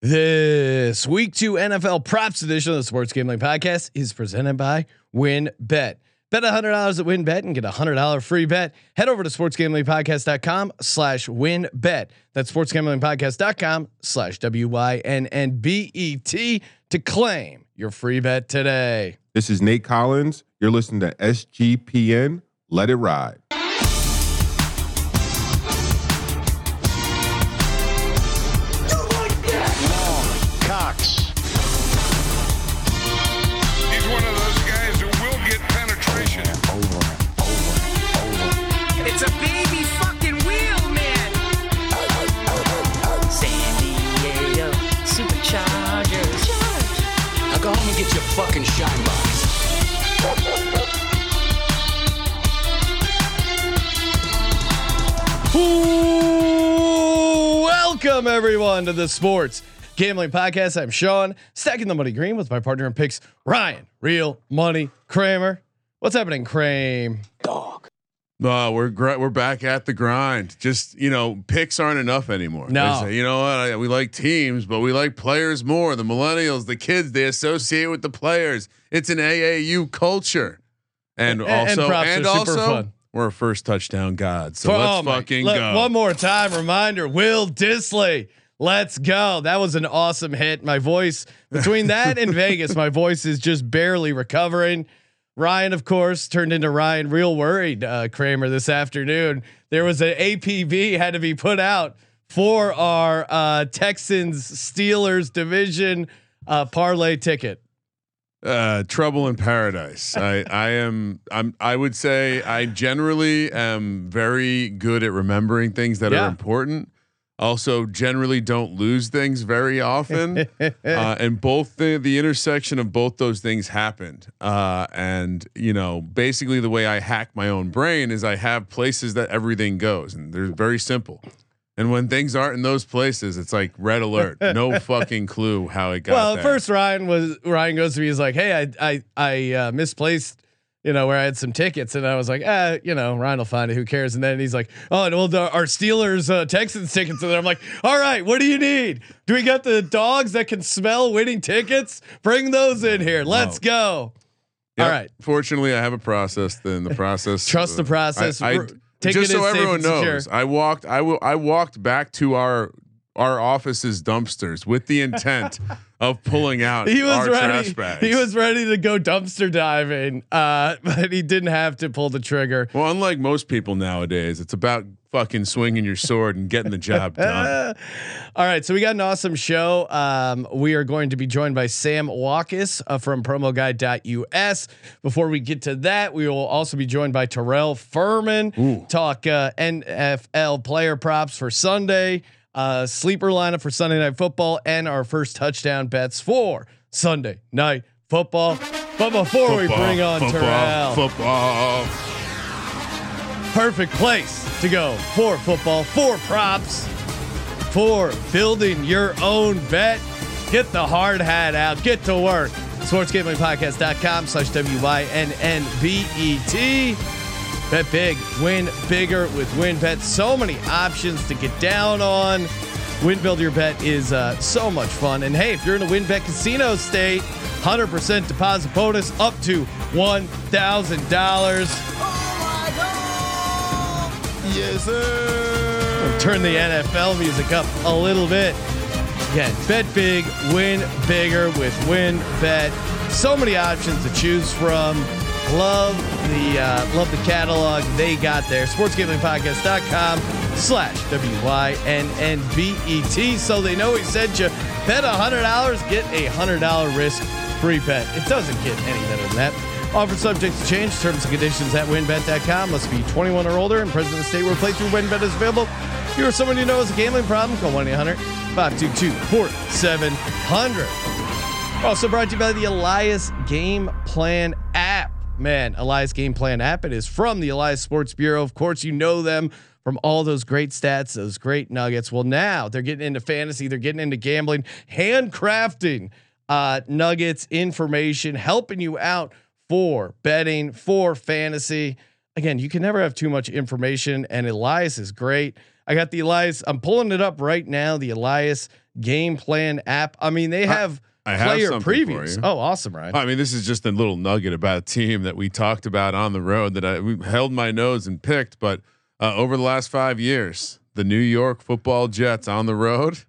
This week two NFL props edition of the Sports Gambling Podcast is presented by WynnBET. Bet Bet $100 at WynnBET and get a $100 free bet. Head over to sportsgamblingpodcast.com slash WynnBET. That's sportsgamblingpodcast.com slash W-Y-N-N-B-E-T to claim your free bet today. This is Nate Collins. You're listening to SGPN. Let it ride. Welcome everyone to the Sports Gambling Podcast. I'm Sean, stacking the money green with my partner in picks, Ryan, real money Kramer. What's happening, Kramer? Dog. Uh, we're gr- we're back at the grind. Just you know, picks aren't enough anymore. No. They say, you know what? I, we like teams, but we like players more. The millennials, the kids, they associate with the players. It's an AAU culture, and, And- and also props and are super also fun. We're a first touchdown god. So Oh let's my- fucking let- go. One more time, reminder: Will Dissly. Let's go. That was an awesome hit. My voice between that and Vegas, my voice is just barely recovering. Ryan, of course, turned into Ryan real worried. Uh, Kramer this afternoon. There was an APB had to be put out for our uh, Texans Steelers division uh, parlay ticket. Uh, trouble in paradise. I I am I'm I would say I generally am very good at remembering things that Yeah. are important. Also, generally don't lose things very often, uh, and both the the intersection of both those things happened. Uh, and you know, basically, the way I hack my own brain is I have places that everything goes, and they're very simple. And when things aren't in those places, it's like red alert. No fucking clue how it got well, there. first Ryan was Ryan goes to me. He's like, "Hey, I I I uh, misplaced." You know where I had some tickets, and I was like, ah, you know, Ryan will find it. Who cares? And then he's like, oh, and well, the, our Steelers uh, Texans tickets. And I'm like, all right, what do you need? Do we got the dogs that can smell winning tickets? Bring those in here. Let's go. Yep. All right, Fortunately, I have a process. Then the process. Trust the process. I, I- Ticket just so everyone and secure. knows, I walked. I will. I walked back to our our office's dumpsters with the intent of pulling out he was our ready. trash bags. He was ready to go dumpster diving, uh, but he didn't have to pull the trigger. Well, unlike most people nowadays, it's about fucking swinging your sword and getting the job done. All right, so we got an awesome show. Um, we are going to be joined by Sam Walkus uh, from promoguide.us. Before we get to that, we will also be joined by Terrell Furman. Talk uh, NFL player props for Sunday, uh, sleeper lineup for Sunday night football, and our first touchdown bets for Sunday night football. But before we bring on Terrell, football. perfect place to go for football, for props, for building your own bet. Get the hard hat out, get to work. SportsGamblingPodcast.com slash W-Y-N-N-B-E-T. Bet big, win bigger with WynnBET. So many options to get down on. Win Build Your Bet is uh, so much fun. And hey, if you're in a WynnBET casino state, 100% deposit bonus up to $1,000. Yes, sir. turn the NFL music up a little bit. Again, bet big, win bigger with Win Bet. So many options to choose from. Love the uh, love the catalog they got there. SportsGamblingPodcast.com slash W-Y-N-N-B-E-T. So they know we sent you. Bet $100, get a $100 risk free bet. It doesn't get any better than that. Offer subject to change. Terms and conditions at wynnbet.com. Must be 21 or older and present in the state where playthrough WynnBET is available. If you or someone you know has a gambling problem, call 1 800 522 4700. Also brought to you by the Elias Game Plan app. Man, Elias Game Plan app. It is from the Elias Sports Bureau. Of course, you know them from all those great stats, those great nuggets. Well, now they're getting into fantasy, they're getting into gambling, handcrafting uh, nuggets, information, helping you out for betting, for fantasy. Again, you can never have too much information, and Elias is great. I got the Elias, I'm pulling it up right now, the Elias game plan app. I mean, they have I player previews. Oh, awesome, Ryan. I mean, this is just a little nugget about a team that we talked about on the road that I we held my nose and picked. But uh, over the last five years, the New York Football Jets on the road,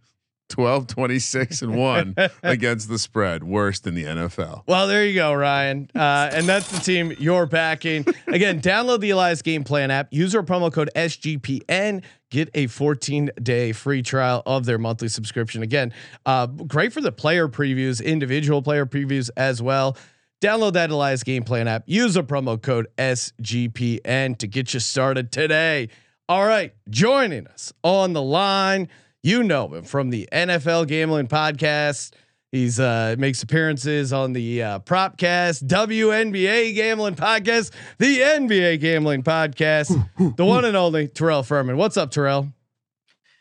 12, 26, and one against the spread, worst in the NFL. Well, there you go, Ryan. Uh, and that's the team you're backing. Again, download the Elias Game Plan app. Use our promo code SGPN. Get a 14 day free trial of their monthly subscription. Again, uh, great for the player previews, individual player previews as well. Download that Elias Game Plan app. Use a promo code SGPN to get you started today. All right, joining us on the line, you know him from the NFL Gambling Podcast. He's uh makes appearances on the uh, Propcast, WNBA Gambling Podcast, the NBA Gambling Podcast, the one and only Terrell Furman. What's up, Terrell?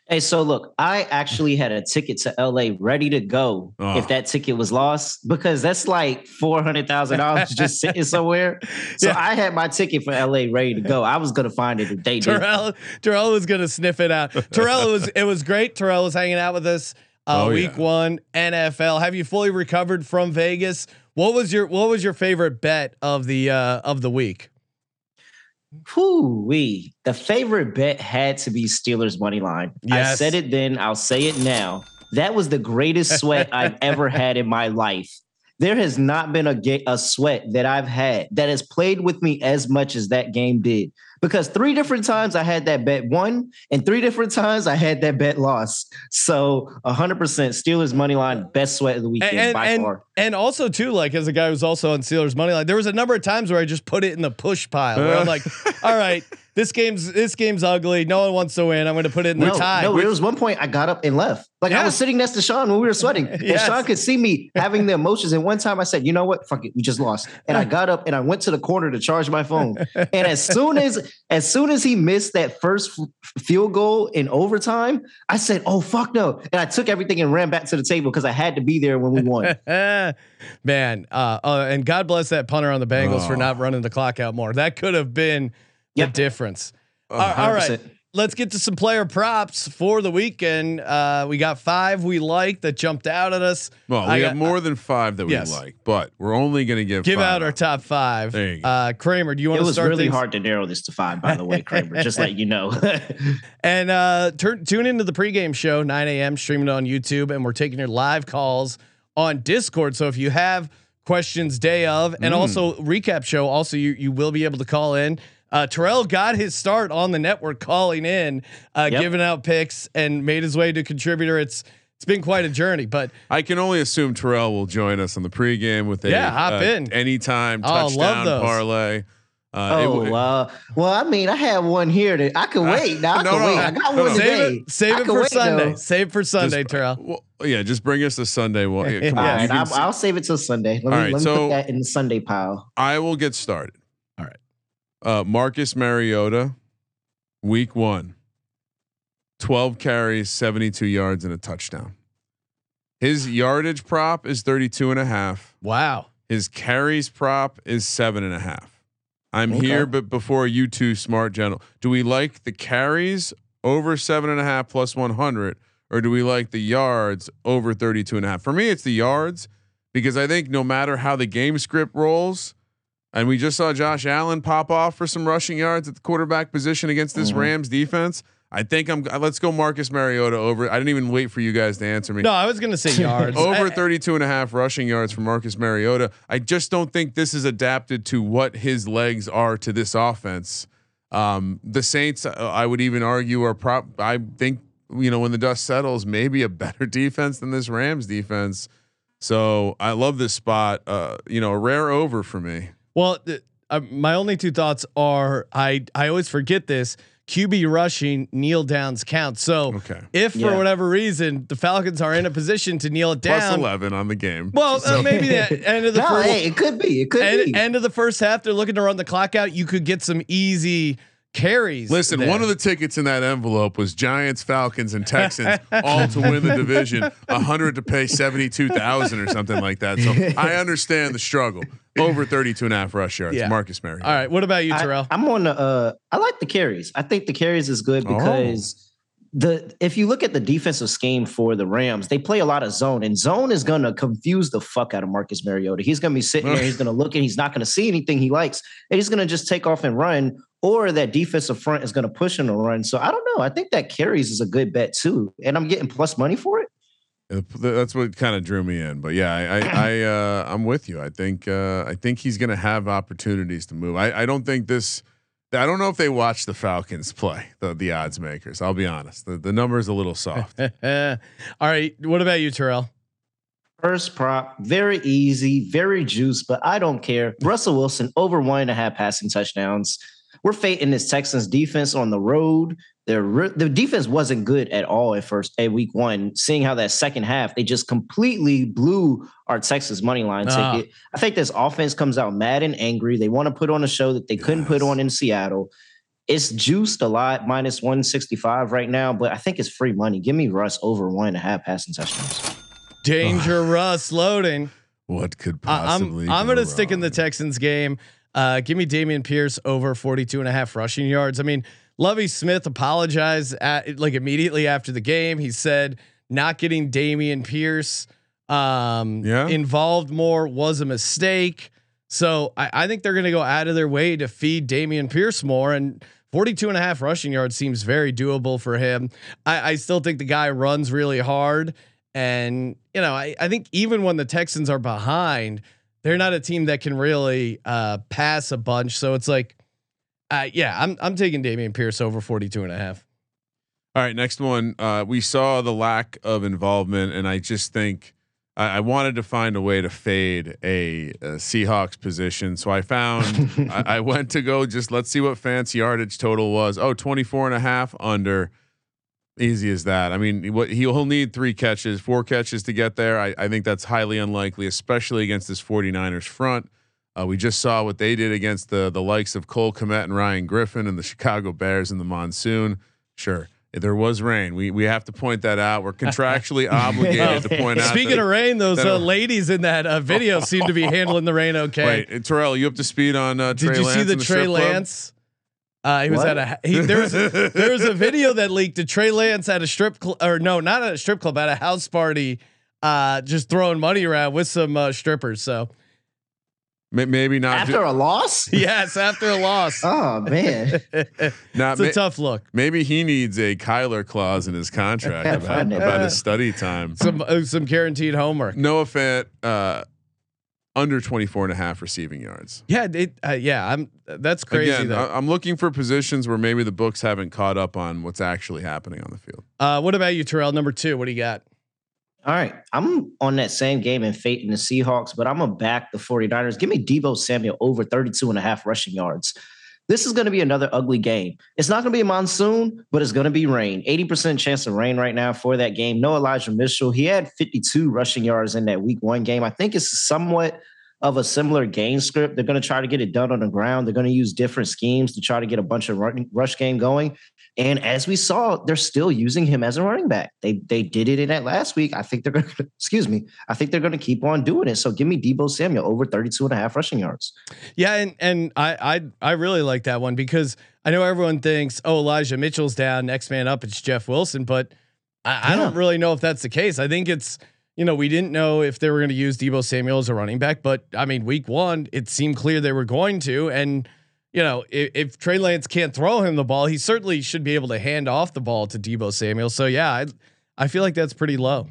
Hey, so look, I actually had a ticket to LA ready to go Oh. if that ticket was lost because that's like four hundred thousand dollars just sitting somewhere. So Yeah. I had my ticket for LA ready to go. I was gonna find it if they did. Terrell Terrell was gonna sniff it out. Terrell was it was great. Terrell was hanging out with us uh, Oh, week yeah. one NFL. Have you fully recovered from Vegas? What was your what was your favorite bet of the uh, of the week? Whoo wee. The favorite bet had to be Steelers money line. I said it then, I'll say it now. That was the greatest sweat I've ever had in my life. There has not been a ga- a sweat that I've had that has played with me as much as that game did. Because three different times I had that bet won, and three different times I had that bet lost. So 100% Steelers money line, best sweat of the weekend and by and, far. and also too, like as a guy who's also on Steelers money line, there was a number of times where I just put it in the push pile. Where I'm like, all right, this game's this game's ugly. No one wants to win. I'm going to put it in the No, tie. no, there was one point I got up and left. Like Yeah. I was sitting next to Sean when we were sweating. And Yes. Sean could see me having the emotions. And one time I said, you know what? Fuck it. We just lost. And I got up and I went to the corner to charge my phone. And as soon as as soon as he missed that first f- field goal in overtime, I said, oh fuck no. And I took everything and ran back to the table because I had to be there when we won. Man, uh, uh, and God bless that punter on the Bengals for Oh. not running the clock out more. That could have been the Yep. difference. All- all right, let's get to some player props for the weekend. Uh, we got five we like that jumped out at us. Well, we I have got- more than five that we Yes. like, but we're only going to give Give five out our top five. There you go. Uh, Kramer, do you want to start? It was really things? hard to narrow this to five, by the way, Kramer. just let you know. And uh, turn tune into the pregame show 9 a.m. streaming on YouTube, and we're taking your live calls on Discord. So if you have questions day of, and also recap show, also you you will be able to call in. Uh, Terrell got his start on the network calling in, uh, Yep. giving out picks, and made his way to contributor. It's it's been quite a journey, but I can only assume Terrell will join us on the pregame with a Yeah, hop uh, in. anytime Oh, love touchdown those. parlay. Uh, it oh, w- uh, well, I mean, I have one here that I can wait. Now I no, can no. wait. I got No, one save today. it save I it for Sunday. though. Save it for Sunday, Just- Terrell. well, yeah, just bring us the Sunday one. Yeah, come Yeah. on, right, I'll, s- I'll save it till Sunday. Let me, All right, let me so- put that in the Sunday pile. I will get started. Uh, Marcus Mariota, week one, 12 carries, 72 yards, and a touchdown. His yardage prop is 32 and a half. Wow. His carries prop is seven and a half. I'm Okay. here, but before you two smart gentle, do we like the carries over seven and a half plus 100, or do we like the yards over 32 and a half? For me, it's the yards because I think no matter how the game script rolls, and we just saw Josh Allen pop off for some rushing yards at the quarterback position against this Mm-hmm. Rams defense. I think I'm. Let's go Marcus Mariota over. I didn't even wait for you guys to answer me No, I was gonna say yards. over I- 32 and a half rushing yards for Marcus Mariota. I just don't think this is adapted to what his legs are to this offense. Um, the Saints, uh, I would even argue, are prop. I think you know when the dust settles, maybe a better defense than this Rams defense. So I love this spot. Uh, you know, a rare over for me. Well, th- uh, my only two thoughts are I I always forget this. QB rushing kneel downs count. So Okay. if for whatever reason the Falcons are in a position to kneel it down, 11 on the game. well, uh, maybe the end of the No, first hey, it could be. It could end, be. end of the first half, they're looking to run the clock out. You could get some easy carries. Listen, there. one of the tickets in that envelope was Giants, Falcons, and Texans all to win the division. A hundred to pay seventy-two thousand or something like that. So I understand the struggle. Over 32 and a half rush yards. Yeah. Marcus Mariota. All right, what about you, Terrell? I, am on the. Uh, I like the carries. I think the carries is good Oh. because the if you look at the defensive scheme for the Rams, they play a lot of zone, and zone is going to confuse the fuck out of Marcus Mariota. He's going to be sitting there, he's going to look, and he's not going to see anything he likes, and he's going to just take off and run. Or that defensive front is going to push him to run. So I don't know. I think that carries is a good bet too, and I'm getting plus money for it. That's what kind of drew me in, but yeah, I, I, I uh, I'm with you. I think, uh, I think he's going to have opportunities to move. I, I don't think this. I don't know if they watch the Falcons play the the odds makers. I'll be honest. The the number is a little soft. All right. What about you, Terrell? First prop, very easy, very juice, but I don't care. Russell Wilson over one and a half passing touchdowns. We're fading this Texans defense on the road. Their re- the defense wasn't good at all at first at week one. Seeing how that second half they just completely blew our Texas money line Ah. ticket. I think this offense comes out mad and angry. They want to put on a show that they couldn't put on in Seattle. It's juiced a lot, minus 165 right now, but I think it's free money. Give me Russ over one and a half passing touchdowns. Danger Russ loading. what could I- possibly? I'm I'm go gonna stick in the? Texans game. Uh, give me Dameon Pierce over 42 and a half rushing yards. I mean, Lovie Smith apologized at, like immediately after the game. He said not getting Dameon Pierce um, Yeah. involved more was a mistake. So I, I think they're going to go out of their way to feed Dameon Pierce more. And 42 and a half rushing yards seems very doable for him. I, I still think the guy runs really hard. And, you know, I, I think even when the Texans are behind, they're not a team that can really uh, pass a bunch. So it's like, uh, yeah, I'm, I'm taking Dameon Pierce over 42 and a half. All right, next one. Uh, we saw the lack of involvement, and I just think I, I wanted to find a way to fade a, a Seahawks position. So I found I, I went to go just let's see what fancy yardage total was. Oh, 24 and a half under. Easy as that. I mean, what he'll, he'll need three catches, four catches to get there. I, I think that's highly unlikely, especially against this 49ers front. Uh, we just saw what they did against the the likes of Cole Kmet and Ryan Griffin and the Chicago Bears in the monsoon. Sure, there was rain. We we have to point that out. We're contractually obligated to point out. Speaking that, of rain, those uh, ladies in that uh, video seem to be handling the rain okay. Wait, Terrell, you up to speed on uh, Trey Did you Lance see the the Trey? Lance? Uh, he was What? at a he, there was there was a video that leaked of Trey Lance at a strip club or no, not at a strip club, at a house party, uh, just throwing money around with some uh, strippers. So May- Maybe not. After a loss? yes, after a loss, Oh man. not it's a ma- tough look. Maybe he needs a Kyler clause in his contract about, about his study time. Some uh, some guaranteed homework. Noah Fant, uh, under 24 and a half receiving yards. Yeah, it, uh, yeah, I'm. That's crazy Again, though. I- I'm looking for positions where maybe the books haven't caught up on what's actually happening on the field. Uh, what about you, Terrell? Number two, what do you got? All right. I'm on that same game and fate in the Seahawks, but I'm going to back the 49ers. Give me Deebo Samuel over 32 and a half rushing yards. This is going to be another ugly game. It's not going to be a monsoon, but it's going to be rain. 80% chance of rain right now for that game. No Elijah Mitchell. He had 52 rushing yards in that week one game. I think it's somewhat of a similar game script. They're going to try to get it done on the ground. They're going to use different schemes to try to get a bunch of rush game going. And as we saw, they're still using him as a running back. They they did it in that last week. I think they're going to, excuse me, I think they're going to keep on doing it. So give me Deebo Samuel over 32 and a half rushing yards. Yeah, and and I I I really like that one because I know everyone thinks, oh, Elijah Mitchell's down, next man up, it's Jeff Wilson, but I, I don't really know if that's the case. I think it's you know we didn't know if they were going to use Deebo Samuel as a running back, but I mean, week one it seemed clear they were going to, and you know if, if Trey Lance can't throw him the ball, he certainly should be able to hand off the ball to Deebo Samuel. So yeah, I I feel like that's pretty low.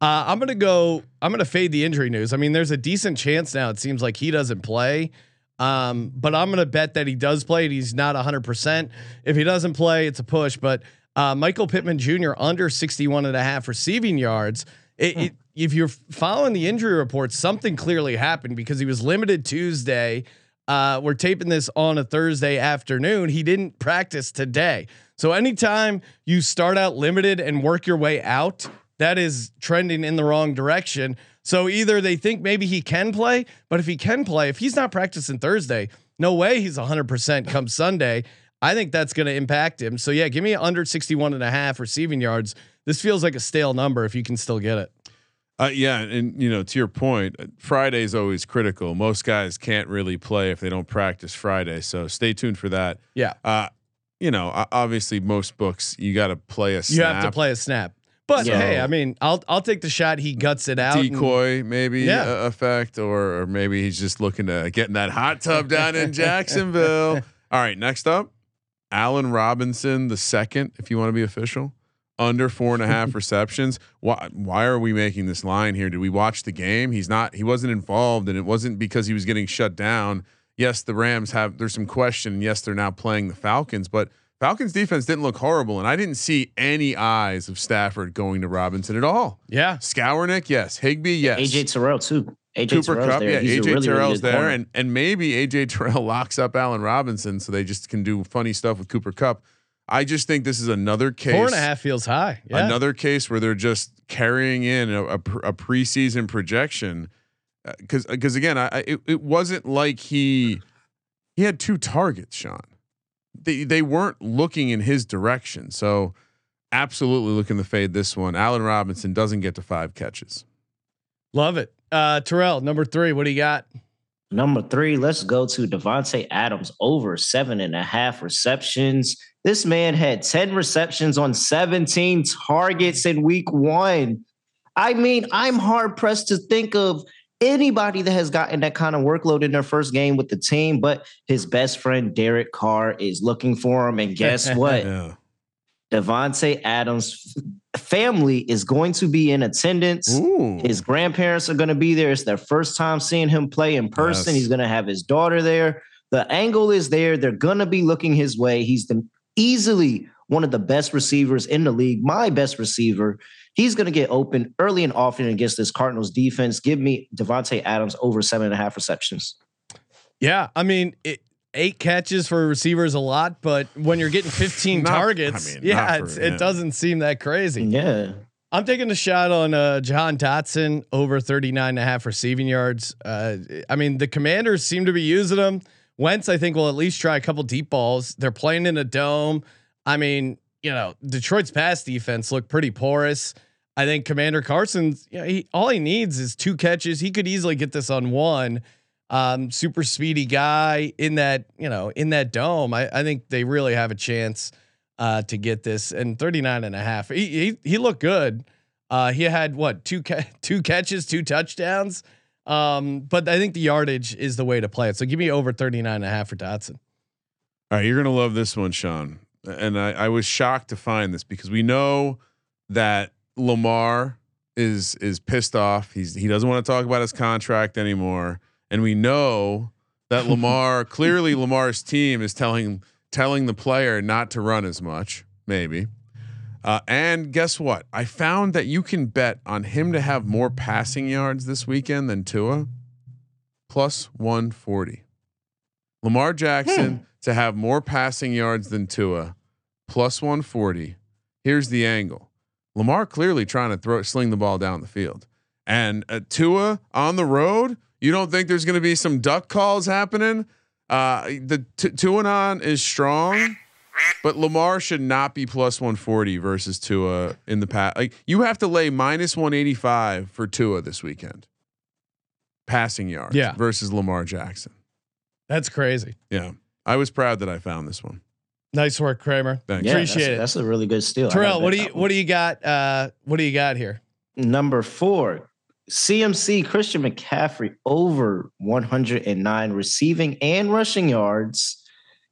Uh, I'm gonna go. I'm gonna fade the injury news. I mean, there's a decent chance now. It seems like he doesn't play, um, but I'm gonna bet that he does play. And he's not 100. percent If he doesn't play, it's a push. But uh, Michael Pittman Jr. under 61 and a half receiving yards. It, it, if you're following the injury reports, something clearly happened because he was limited Tuesday. Uh, we're taping this on a Thursday afternoon. He didn't practice today. So anytime you start out limited and work your way out, that is trending in the wrong direction. So either they think maybe he can play, but if he can play, if he's not practicing Thursday, no way he's 100% come Sunday. I think that's going to impact him. So yeah, give me under 61 and a half receiving yards. This feels like a stale number if you can still get it. Uh, yeah, and you know, to your point, uh, Friday is always critical. Most guys can't really play if they don't practice Friday, so stay tuned for that. Yeah. Uh, you know, obviously most books you got to play a You snap. have to play a snap. But Yeah. hey, I mean, I'll I'll take the shot. He guts it out. and- decoy maybe Yeah. uh, effect, or, or maybe he's just looking to get in that hot tub down in Jacksonville. All right, next up, Allen Robinson the second, if you want to be official, under four and a half receptions. Why why are we making this line here? Did we watch the game? He's not. He wasn't involved, and it wasn't because he was getting shut down. Yes, the Rams have. There's some question. Yes, they're now playing the Falcons, but. Falcons defense didn't look horrible, and I didn't see any eyes of Stafford going to Robinson at all. yeah. Skowronek, yes. Higbee, yes. AJ Terrell too. AJ Cooper Terrell's Kupp, there. yeah. He's AJ really, really Terrell's good there, corner. and and maybe AJ Terrell locks up Allen Robinson, so they just can do funny stuff with Cooper Kupp. I just think this is another case. Four and a half feels high. Yeah. Another case where they're just carrying in a, a, a preseason projection, because because again, I, I- it, it wasn't like he he had two targets, Sean. They they weren't looking in his direction, so absolutely looking to fade this one. Allen Robinson doesn't get to five catches. Love it. Uh, Terrell, number three. What do you got? Number three, let's go to Davante Adams over seven and a half receptions. This man had 10 receptions on 17 targets in week one. I mean, I'm hard pressed to think of anybody that has gotten that kind of workload in their first game with the team, but his best friend Derek Carr is looking for him. And guess what? Yeah. Davante Adams' family is going to be in attendance. Ooh. His grandparents are going to be there. It's their first time seeing him play in person. Yes. He's going to have his daughter there. The angle is there. They're going to be looking his way. He's the easily one of the best receivers in the league, my best receiver. He's going to get open early and often against this Cardinals defense. Give me Davante Adams over seven and a half receptions. Yeah, I mean, it, eight catches for a receiver is a lot, but when you're getting 15 Not- I targets, mean, yeah, not for- it's, yeah. it doesn't seem that crazy. Yeah. I'm taking a shot on uh, Jahan Dotson over 39 and a half receiving yards. Uh, I mean, the commanders seem to be using them. Wentz, I think, will at least try a couple deep balls. They're playing in a dome. I mean, you know, Detroit's pass defense looked pretty porous. I think Commander Carson's, you know, he, all he needs is two catches. He could easily get this on one. Um, super speedy guy in that, you know, in that dome. I, I think they really have a chance uh, to get this and 39 and a half. He, he, he looked good. Uh, he had what two ca- two catches, two touchdowns. Um, but I think the yardage is the way to play it. So give me over 39 and a half for Dotson. All right, you're gonna love this one, Sean. And I, I was shocked to find this because we know that Lamar is is pissed off. He's he doesn't want to talk about his contract anymore, and we know that Lamar clearly Lamar's team is telling telling the player not to run as much, maybe. Uh, and guess what? I found that you can bet on him to have more passing yards this weekend than Tua, plus 140. Lamar Jackson to have more passing yards than Tua, plus 140. Here's the angle. Lamar clearly trying to throw sling the ball down the field. And uh, Tua on the road, you don't think there's going to be some duck calls happening? Uh, the t- Tuanon is strong, but Lamar should not be plus 140 versus Tua in the past. Like you have to lay minus 185 for Tua this weekend. Passing yards Yeah. versus Lamar Jackson. That's crazy. Yeah. I was proud that I found this one. Nice work, Kramer. Thanks. Yeah, Appreciate that's, it. That's a really good steal. Terrell, what do you what do you got? Uh, what do you got here? Number four, CMC Christian McCaffrey over 109 receiving and rushing yards.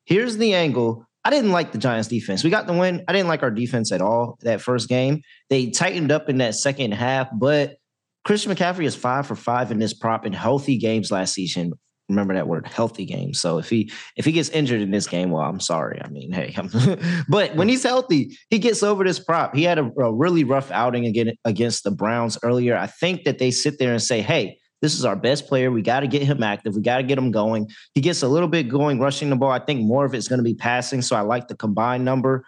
Here's the angle. I didn't like the Giants defense. We got the win. I didn't like our defense at all that first game. They tightened up in that second half, but Christian McCaffrey is five for five in this prop in healthy games last season. Remember that word, healthy game. So if he if he gets injured in this game, well, I'm sorry. I mean, hey, but when he's healthy, he gets over this prop. He had a, a really rough outing again against the Browns earlier. I think that they sit there and say, "Hey, this is our best player. We got to get him active. We got to get him going." He gets a little bit going rushing the ball. I think more of it's going to be passing. So I like the combined number.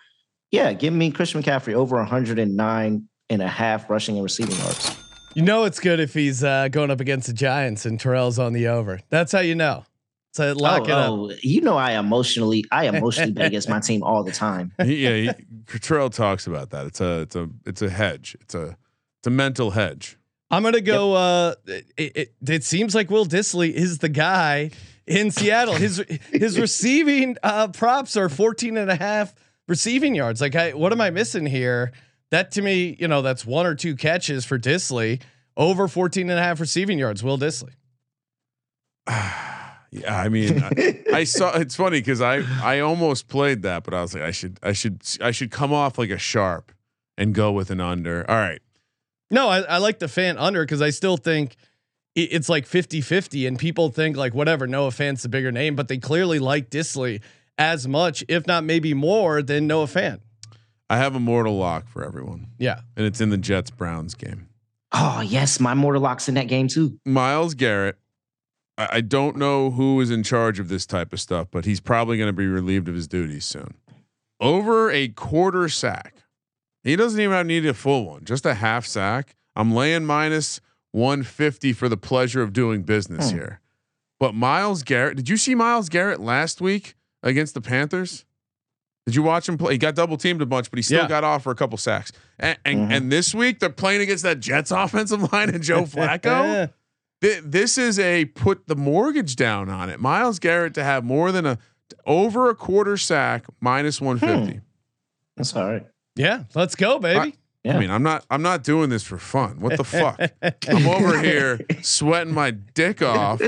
Yeah, give me Christian McCaffrey over 109 and a half rushing and receiving yards. You know it's good if he's uh, going up against the Giants and Terrell's on the over. That's how you know. So lock oh, it up. oh, you know I emotionally, I emotionally bet against my team all the time. Yeah, he, Cottrell talks about that. It's a it's a it's a hedge. It's a it's a mental hedge. I'm gonna go. Uh, it, it, it seems like Will Dissly is the guy. in Seattle. His his receiving uh, props are 14 and a half receiving yards. Like, I, what am I missing here? That to me, you know, that's one or two catches for Dissly over 14 and a half receiving yards. Will Dissly. Yeah, I mean, I, I saw. It's funny because I I almost played that, but I was like, I should I should I should come off like a sharp and go with an under. All right, No, I, I like the fan under because I still think it, it's like 50 50, and people think like whatever, Noah Fant's a bigger name, but they clearly like Dissly as much, if not maybe more than Noah Fant. I have a mortal lock for everyone, Yeah. and it's in the Jets Browns game. Oh yes, my mortal locks in that game too. Myles Garrett. I, I don't know who is in charge of this type of stuff, but he's probably going to be relieved of his duties soon. Over a quarter sack. He doesn't even need a full one, just a half sack. I'm laying minus 150 for the pleasure of doing business Hmm. here. But Myles Garrett, did you see Myles Garrett last week against the Panthers? Did you watch him play? He got double teamed a bunch, but he still Yeah. got off for a couple sacks. And and, Mhm. and this week they're playing against that Jets offensive line and Joe Flacco. Th- this is a put the mortgage down on it. Myles Garrett to have more than a over a quarter sack minus 150. That's all right. yeah. Let's go, baby. Yeah. I mean, I'm not I'm not doing this for fun. What the fuck? I'm over here sweating my dick off,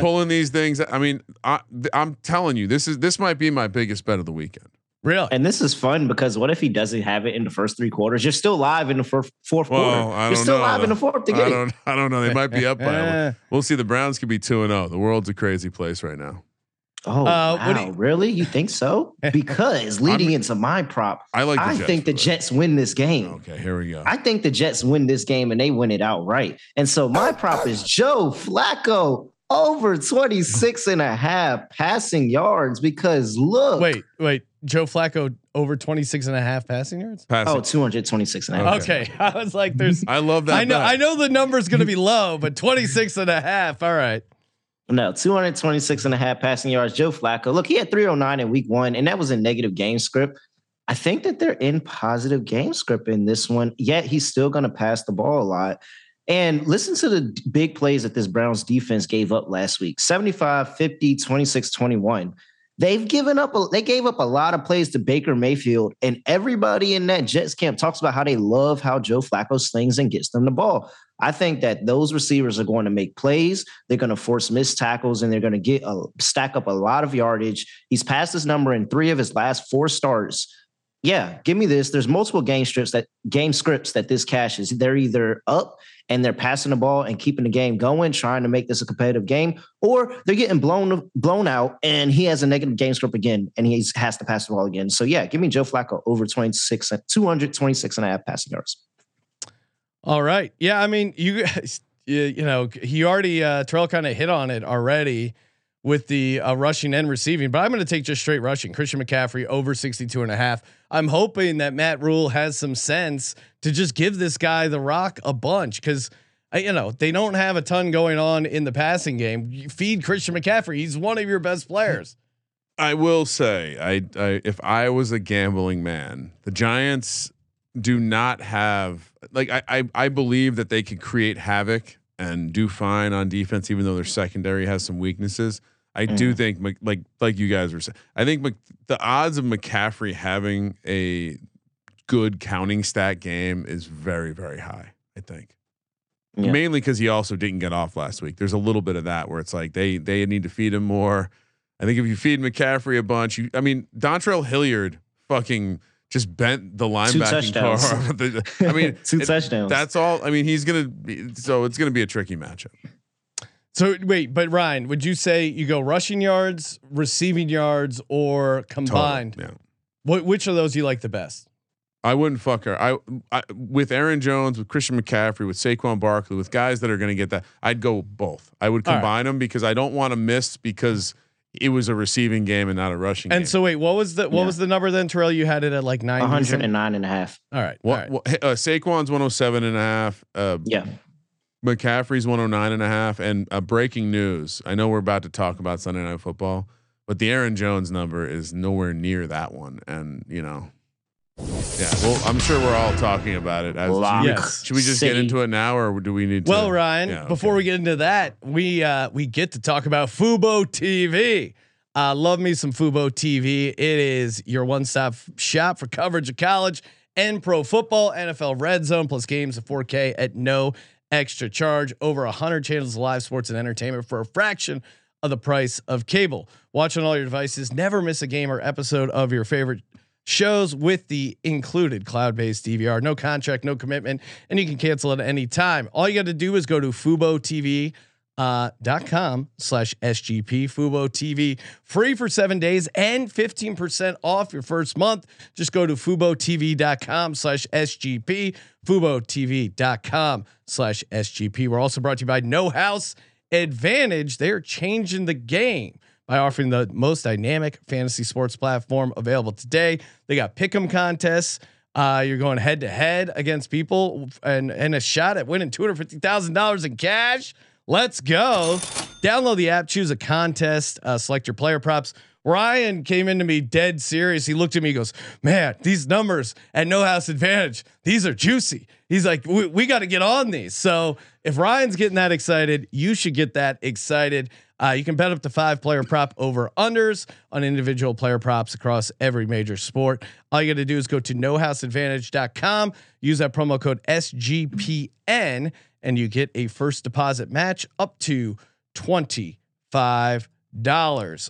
pulling these things. I mean, I, I'm telling you, this is this might be my biggest bet of the weekend. Real, And this is fun because what if he doesn't have it in the first three quarters? You're still live in the fir- fourth Well, quarter. I You're still know. live in the fourth to I don't I don't know. They might be up by. We'll see. The Browns could be two and zero. The world's a crazy place right now. Oh, Uh, wow. you- really? You think so? Because leading into my prop, I like. I Jets think the. Jets win this game. Okay, here we go. I think the Jets win this game and they win it outright. And so my prop is Joe Flacco over 26 and a half passing yards because look. Wait, wait. Joe Flacco over 26 and a half passing yards? Passing. Oh, 226 and a half. Okay. I was like, there's, I love that. I know, bet. I know the number's going to be low, but 26 and a half. All right. No, 226 and a half passing yards. Joe Flacco. Look, he had 309 in week one, and that was a negative game script. I think that they're in positive game script in this one, yet he's still going to pass the ball a lot. And listen to the big plays that this Browns defense gave up last week 75, 50, 26, 21. They've given up, a, they gave up a lot of plays to Baker Mayfield, and everybody in that Jets camp talks about how they love how Joe Flacco slings and gets them the ball. I think that those receivers are going to make plays. They're going to force missed tackles and they're going to get a stack up a lot of yardage. He's passed this number in three of his last four starts. Yeah, give me this. There's multiple game strips that game scripts that this cashes. They're either up and they're passing the ball and keeping the game going, trying to make this a competitive game, or they're getting blown blown out and he has a negative game script again and he has to pass the ball again. So yeah, give me Joe Flacco over 26 226 and a half passing yards. All right. Yeah. I mean, you guys, you, you know, he already, uh, Terrell kind of hit on it already with the uh, rushing and receiving, but I'm going to take just straight rushing. Christian McCaffrey over 62 and a half. I'm hoping that Matt Rhule has some sense to just give this guy the rock a bunch because, you know, they don't have a ton going on in the passing game. You feed Christian McCaffrey. He's one of your best players. I will say, I, I if I was a gambling man, the Giants do not have like I, I I believe that they can create havoc and do fine on defense, even though their secondary has some weaknesses. I do Mhm. think like like you guys were saying, I think Mc, the odds of McCaffrey having a good counting stat game is very very high. I think. Yeah. Mainly because he also didn't get off last week. There's a little bit of that where it's like they they need to feed him more. I think if you feed McCaffrey a bunch, you I mean Dontrell Hilliard fucking just bent the linebacking touchdowns. car. I mean Two it- touchdowns. That's all. I mean he's gonna be so it's gonna be a tricky matchup. So wait, but Ryan, would you say you go rushing yards, receiving yards, or Total. combined? Yeah. What which of those you like the best? I wouldn't fuck her. I, I with Aaron Jones, with Christian McCaffrey, with Saquon Barkley, with guys that are going to get that. I'd go both. I would All right. combine them because I don't want to miss because it was a receiving game and not a rushing game. And game. so wait, what was the what Yeah. was the number then, Terrell? You had it at like nine. 109 and a half. All right. all what, right. uh, Saquon's 107 and a half. Uh, Yeah. McCaffrey's 109 and a half. And uh, breaking news. I know we're about to talk about Sunday Night Football, but the Aaron Jones number is nowhere near that one. And you know, Yeah. Well, I'm sure we're all talking about it. As Lock. Yes. Should we just get into it now, or do we need to? Well, Ryan, Yeah, before we get into that, we uh, we get to talk about Fubo TV. Uh, love me some Fubo TV. It is your one-stop shop for coverage of college and pro football, NFL Red Zone plus games of 4K at no extra charge. Over 100 channels of live sports and entertainment for a fraction of the price of cable. Watch on all your devices. Never miss a game or episode of your favorite shows with the included cloud-based DVR. No contract, no commitment, and you can cancel at any time. All you got to do is go to Fubo TV. Uh, dot com slash SGP Fubo TV free for seven days and 15% off your first month. Just go to FuboTV.com slash SGP, FuboTV.com slash SGP. We're also brought to you by No House Advantage. They're changing the game by offering the most dynamic fantasy sports platform available today. They got pick'em contests. Uh, you're going head to head against people and and a shot at winning two hundred fifty thousand dollars in cash. Let's go! Download the app, choose a contest, uh, select your player props. Ryan came into me dead serious. He looked at me, he goes, "Man, these numbers at No House Advantage, these are juicy." He's like, "We, we got to get on these." So if Ryan's getting that excited, you should get that excited. Uh, you can bet up to five player prop over unders on individual player props across every major sport. All you got to do is go to nohouseadvantage.com, use that promo code SGPN, and you get a first deposit match up to $25.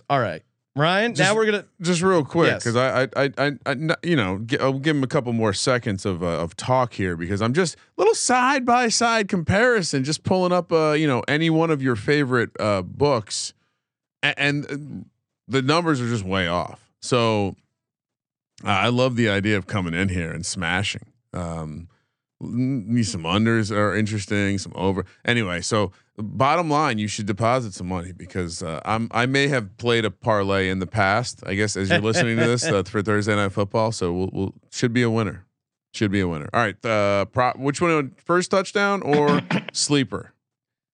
All right, Ryan, Just- now we're going to. just real quick because Yes. I, I, you know, gi- I'll give him a couple more seconds of uh, of talk here because I'm just little side by side comparison, just pulling up, uh, you know, any one of your favorite uh, books, and, and uh, the numbers are just way off. So uh, I love the idea of coming in here and smashing. Um, me some unders are interesting, some over. Anyway, so bottom line, you should deposit some money because uh, I'm I may have played a parlay in the past. I guess as you're listening to this uh, for Thursday night football, so we'll, we'll should be a winner. Should be a winner. All right, uh, prop. Which one? First touchdown or sleeper?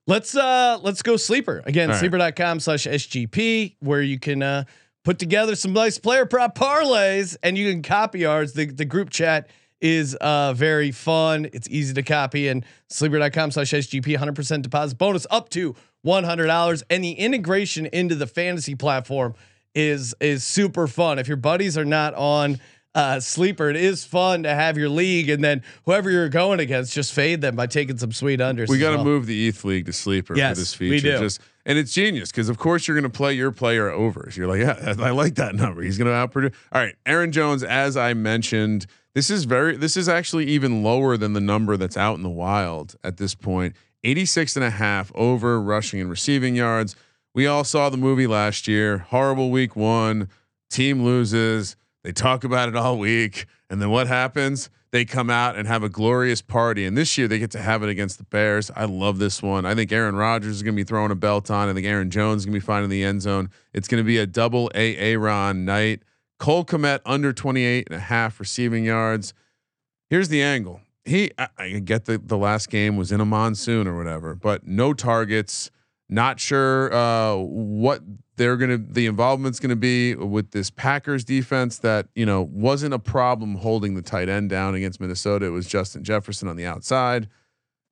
Let's uh let's go sleeper again. Right. Sleeper.com slash SGP where you can uh put together some nice player prop parlays and you can copy ours. The the group chat is uh very fun. It's easy to copy and sleeper.com slash SGP 100% deposit bonus up to $100 and the integration into the fantasy platform is is super fun. If your buddies are not on uh, sleeper, it is fun to have your league, and then whoever you're going against, just fade them by taking some sweet unders. We got to well. move the ETH league to sleeper Yes, for this feature. we do. Just and it's genius because of course you're going to play your player overs. You're like, yeah, I like that number. He's going to outproduce. All right, Aaron Jones, as I mentioned, this is very. This is actually even lower than the number that's out in the wild at this point. 86 and a half over rushing and receiving yards. We all saw the movie last year. Horrible week one. Team loses. They talk about it all week. And then what happens? They come out and have a glorious party. And this year they get to have it against the Bears. I love this one. I think Aaron Rodgers is going to be throwing a belt on. I think Aaron Jones is going to be finding the end zone. It's going to be a double A Aaron night. Cole Kmet under 28 and a half receiving yards. Here's the angle. He, I, I get the the last game was in a monsoon or whatever, but no targets. Not sure uh, what they're gonna the involvement's gonna be with this Packers defense that you know wasn't a problem holding the tight end down against Minnesota. It was Justin Jefferson on the outside.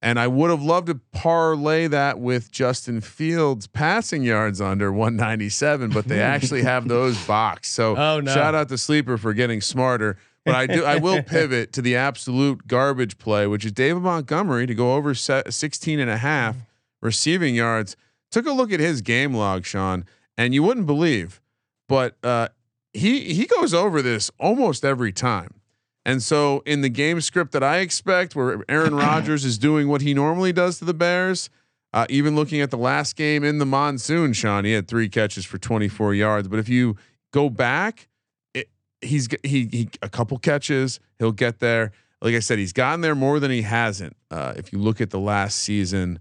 And I would have loved to parlay that with Justin Fields passing yards under 197, but they actually have those boxed. So Oh, no. shout out to Sleeper for getting smarter. But I do I will pivot to the absolute garbage play, which is David Montgomery to go over 16 and a half receiving yards. Took a look at his game log, Sean, and you wouldn't believe, but uh, he he goes over this almost every time. And so in the game script that I expect, where Aaron Rodgers is doing what he normally does to the Bears, uh, even looking at the last game in the monsoon, Sean, he had three catches for 24 yards. But if you go back, it, he's he he a couple catches, he'll get there. Like I said, he's gotten there more than he hasn't. Uh, if you look at the last season,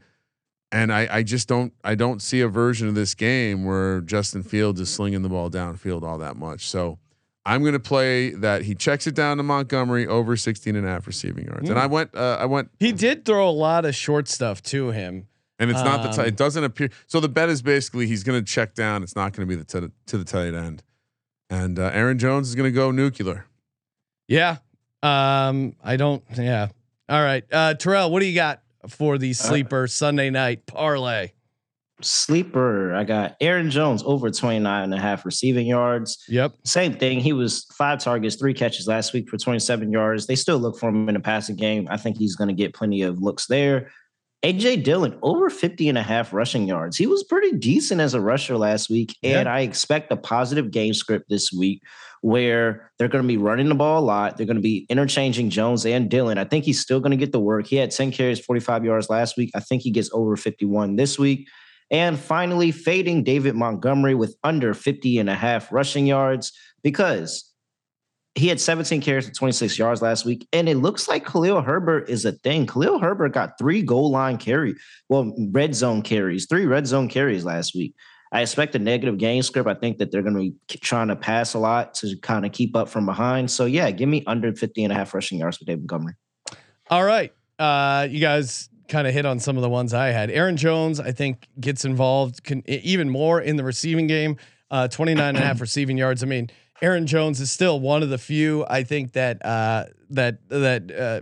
and I, I just don't I don't see a version of this game where Justin Fields is slinging the ball downfield all that much. So I'm going to play that he checks it down to Montgomery over 16 and a half receiving yards. And I went uh, I went He did throw a lot of short stuff to him. and it's not the Um, tight. It doesn't appear. So the bet is basically he's going to check down. It's not going to be the t- to the tight end. And uh, Aaron Jones is going to go nuclear. Yeah. Um, I don't. Yeah. All right, uh, Terrell, what do you got for the sleeper Sunday night parlay? Sleeper, I got Aaron Jones over 29 and a half receiving yards. Yep. Same thing. He was five targets, three catches last week for 27 yards. They still look for him in the passing game. I think he's going to get plenty of looks there. AJ Dillon over 50 and a half rushing yards. He was pretty decent as a rusher last week. And I expect a positive game script this week where they're going to be running the ball a lot. They're going to be interchanging Jones and Dillon. I think he's still going to get the work. He had 10 carries, 45 yards last week. I think he gets over 51 this week. And finally, fading David Montgomery with under 50 and a half rushing yards because he had 17 carries for 26 yards last week. And it looks like Khalil Herbert is a thing. Khalil Herbert got three goal line carry, well, red zone carries, three red zone carries last week. I expect a negative game script. I think that they're going to be trying to pass a lot to kind of keep up from behind. So, yeah, give me under 50 and a half rushing yards for David Montgomery. All right. Uh, you guys kind of hit on some of the ones I had. Aaron Jones, I think, gets involved can, even more in the receiving game. Uh, 29 and a half receiving yards. I mean, Aaron Jones is still one of the few I think that uh, that that uh,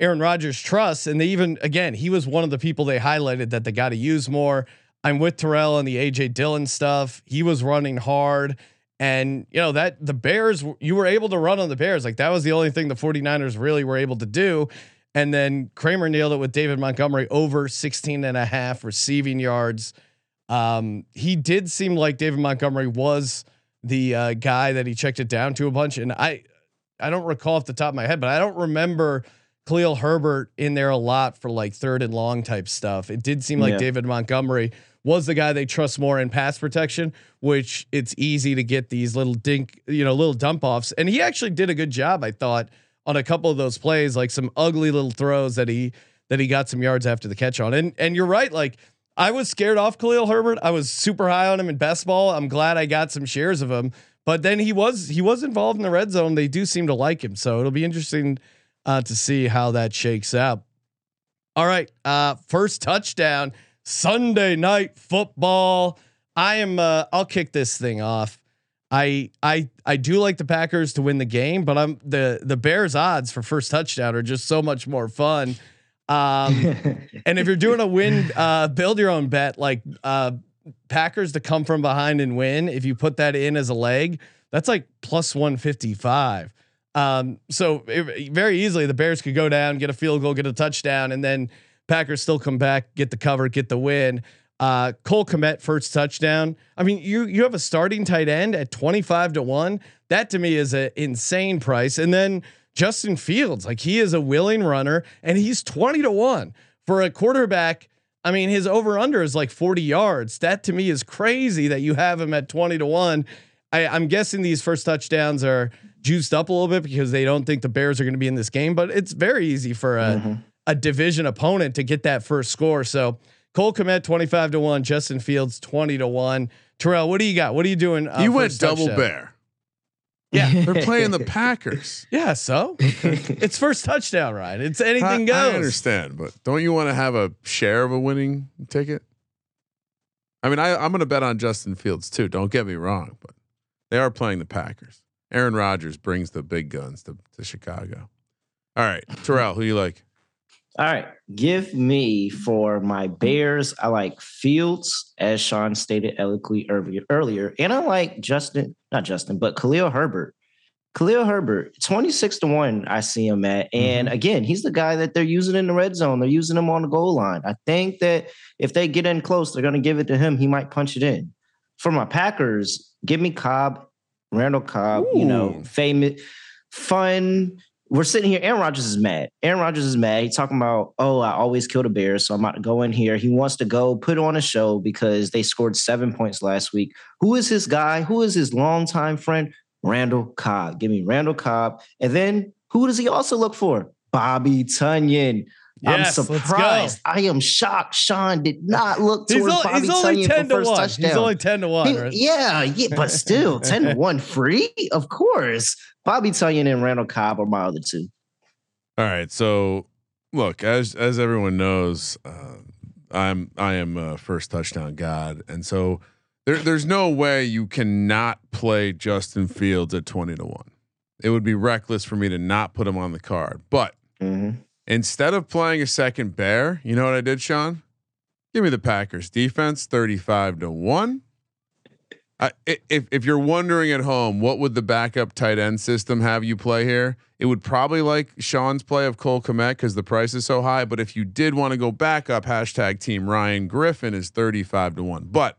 Aaron Rodgers trusts, and they even again he was one of the people they highlighted that they got to use more. I'm with Terrell on the AJ Dillon stuff. He was running hard. And you know that the Bears, you were able to run on the Bears. Like that was the only thing the 49ers really were able to do. And then Kramer nailed it with David Montgomery over 16 and a half receiving yards. Um, he did seem like David Montgomery was the uh, guy that he checked it down to a bunch. And I, I don't recall off the top of my head, but I don't remember Khalil Herbert in there a lot for like third and long type stuff. It did seem like Yeah. David Montgomery was the guy they trust more in pass protection, which it's easy to get these little dink, you know, little dump offs. And he actually did a good job, I thought, on a couple of those plays, like some ugly little throws that he that he got some yards after the catch on. And and you're right, like I was scared off Khalil Herbert. I was super high on him in best ball. I'm glad I got some shares of him. But then he was he was involved in the red zone. They do seem to like him, so it'll be interesting uh, to see how that shakes out. All right, uh, first touchdown Sunday night football. I am. Uh, I'll kick this thing off. I I I do like the Packers to win the game, but I'm the the Bears odds for first touchdown are just so much more fun. Um, and if you're doing a win, uh, build your own bet, like uh, Packers to come from behind and win. If you put that in as a leg, that's like plus 155. Um, so it, very easily the Bears could go down, get a field goal, get a touchdown, and then Packers still come back, get the cover, get the win. Uh, Cole Kmet first touchdown. I mean, you you have a starting tight end at 25 to 1. That to me is an insane price. And then Justin Fields, like he is a willing runner and he's 20 to 1 for a quarterback. I mean, his over under is like 40 yards. That to me is crazy that you have him at 20 to 1. I, I'm guessing these first touchdowns are juiced up a little bit because they don't think the Bears are going to be in this game, but it's very easy for a, a division opponent to get that first score. So Cole Kmet 25 to 1, Justin Fields 20 to 1. Terrell, what do you got? What are you doing? uh, you went double touchdown? bear. Yeah. They're playing the Packers. Yeah, so it's first touchdown, right? It's anything I goes. I understand, but don't you want to have a share of a winning ticket? I mean, I, I'm going to bet on Justin Fields too. Don't get me wrong, but they are playing the Packers. Aaron Rodgers brings the big guns to, to Chicago. All right, Terrell, who you like? All right. Give me for my Bears. I like Fields, as Sean stated eloquently earlier. And I like Justin, not Justin, but Khalil Herbert. Khalil Herbert, 26 to 1, I see him at. And mm-hmm. again, he's the guy that they're using in the red zone. They're using him on the goal line. I think that if they get in close, they're going to give it to him. He might punch it in. For my Packers, give me Cobb, Randall Cobb, you know, famous, fun. We're sitting here. Aaron Rodgers is mad. Aaron Rodgers is mad. He's talking about, oh, I always kill the Bears, so I'm about to go in here. He wants to go put on a show because they scored seven points last week. Who is his guy? Who is his longtime friend? Randall Cobb. Give me Randall Cobb. And then who does he also look for? Bobby Tonyan. Yes, I'm surprised. I am shocked. Sean did not look He's, towards only, Bobby he's only Tonyan 10 for to first 1. touchdown. He's only 10 to 1. He- right? Yeah, yeah, but still 10 to 1 free? Of course. Bobby Tonyan and Randall Cobb are my other two. All right, so look, as as everyone knows, uh, I'm I am a first touchdown god, and so there there's no way you cannot play Justin Fields at twenty to one. it would be reckless for me to not put him on the card. But Mhm. Instead of playing a second bear, you know what I did, Sean? Give me the Packers defense, thirty-five to one. I, if if you're wondering at home, what would the backup tight end system have you play here? It would probably like Sean's play of Cole Kmet because the price is so high. But if you did want to go backup, hashtag Team Ryan Griffin is thirty-five to one. But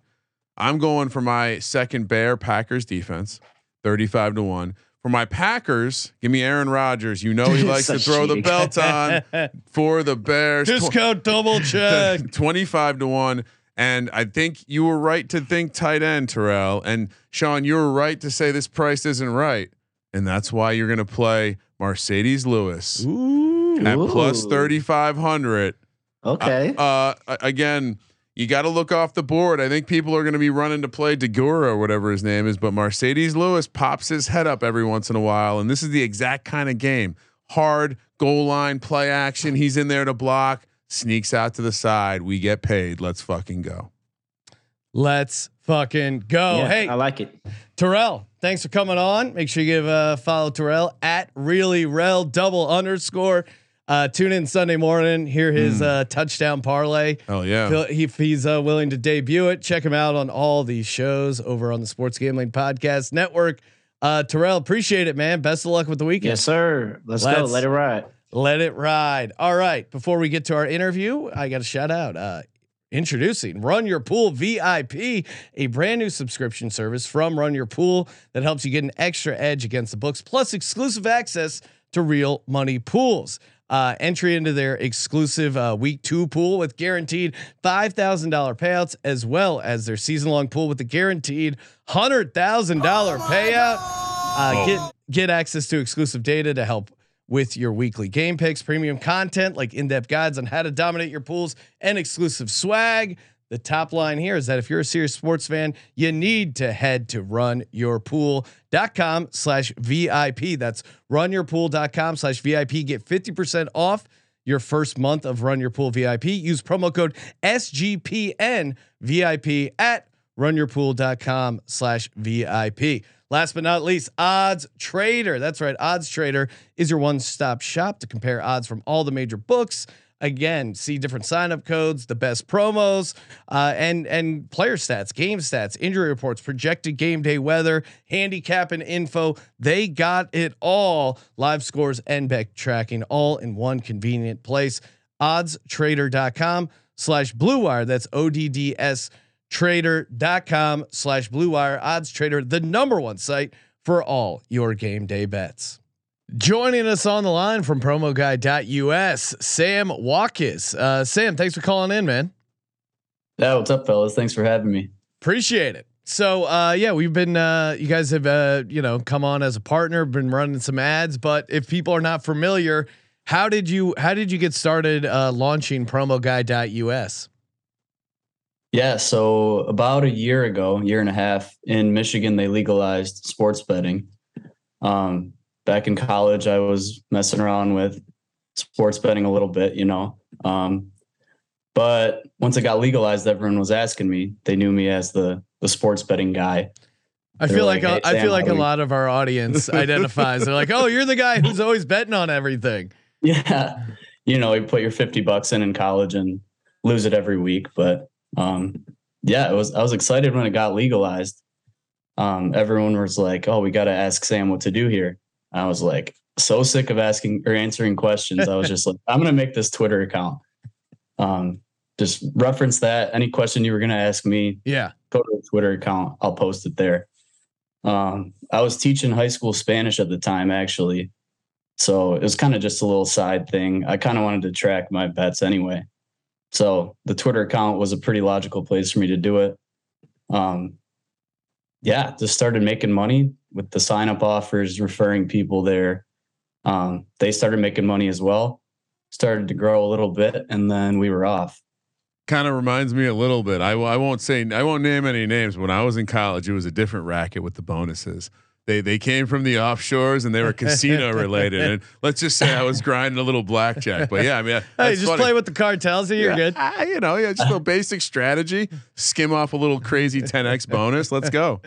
I'm going for my second Bear Packers defense, thirty-five to one. For my Packers, give me Aaron Rodgers. You know he likes to throw the belt on for the Bears. Discount double check. 25 to 1. And I think you were right to think tight end, Terrell. And Sean, you were right to say this price isn't right. And that's why you're going to play Marcedes Lewis Ooh. at Ooh. 3,500. Okay. Uh, a- again, you got to look off the board. I think people are going to be running to play Deguara or whatever his name is, but Marcedes Lewis pops his head up every once in a while, and this is the exact kind of game: hard goal line play action. He's in there to block, sneaks out to the side. We get paid. Let's fucking go. Let's fucking go. Yeah, hey, I like it. Terrell, thanks for coming on. Make sure you give a follow Terrell at really rel double underscore. Uh, tune in Sunday morning, hear his uh, touchdown parlay. Hell yeah! Feel- he- If he's uh, willing to debut it, check him out on all these shows over on the Sports Gambling Podcast Network. Uh, Terrell, appreciate it, man. Best of luck with the weekend. Yes, sir. Let's, go. Let's- Let it ride. Let it ride. All right. Before we get to our interview, I got a shout out. Uh, introducing Run Your Pool VIP, a brand new subscription service from Run Your Pool that helps you get an extra edge against the books, plus exclusive access to real money pools. Uh, entry into their exclusive uh, week two pool with guaranteed $5,000 payouts, as well as their season long pool with the guaranteed $100,000 payout. Uh, Get get access to exclusive data to help with your weekly game picks, premium content like in-depth guides on how to dominate your pools, and exclusive swag. The top line here is that if you're a serious sports fan, you need to head to runyourpool.com slash VIP. That's runyourpool.com slash VIP. Get 50% off your first month of Run Your Pool VIP. Use promo code SGPN VIP at runyourpool.com slash VIP. Last but not least, Odds Trader. That's right. Odds Trader is your one stop shop to compare odds from all the major books. Again, see different sign up codes, the best promos, uh, and and player stats, game stats, injury reports, projected game day weather, handicap and info. They got it all. Live scores and bet tracking all in one convenient place. Oddstrader.com slash blue wire. That's O D D S trader.com slash blue wire odds trader, the number one site for all your game day bets. Joining us on the line from promoguy.us, Sam Watkis. Uh, Sam, thanks for calling in, man. Yeah, what's up, fellas? Thanks for having me. Appreciate it. So, uh, yeah, we've been, uh, you guys have, uh, you know, come on as a partner, been running some ads, but if people are not familiar, how did you, how did you get started, uh, launching promoguy.us? Yeah, so about a year ago, year and a half in Michigan, they legalized sports betting. Um, back in college, I was messing around with sports betting a little bit, you know. Um, but once it got legalized, everyone was asking me. They knew me as the the sports betting guy. I They're feel like, like, a, "Hey, I Sam, feel like a we-" lot of our audience identifies. They're like, "Oh, you're the guy who's always betting on everything." Yeah, you know, you put your fifty bucks in in college and lose it every week. But um, yeah, it was. I was excited when it got legalized. Um, everyone was like, "Oh, we got to ask Sam what to do here." I was like, so sick of asking or answering questions. I was just like, "I'm gonna make this Twitter account." Um, just reference that. Any question you were gonna ask me, Yeah. go to the Twitter account. I'll post it there. Um, I was teaching high school Spanish at the time, actually. So it was kind of just a little side thing. I kind of wanted to track my bets anyway. So the Twitter account was a pretty logical place for me to do it. Um, yeah, just started making money with the sign up offers, referring people there. Um, they started making money as well, started to grow a little bit, and then we were off. Kind of reminds me a little bit. I, I won't say I won't name any names. When I was in college, it was a different racket with the bonuses. They they came from the offshores and they were casino related. And let's just say I was grinding a little blackjack. But yeah, I mean, Hey, just funny. play with the cartels and you're Yeah, good. ah, you know, yeah, just a basic strategy. Skim off a little crazy 10x bonus. Let's go.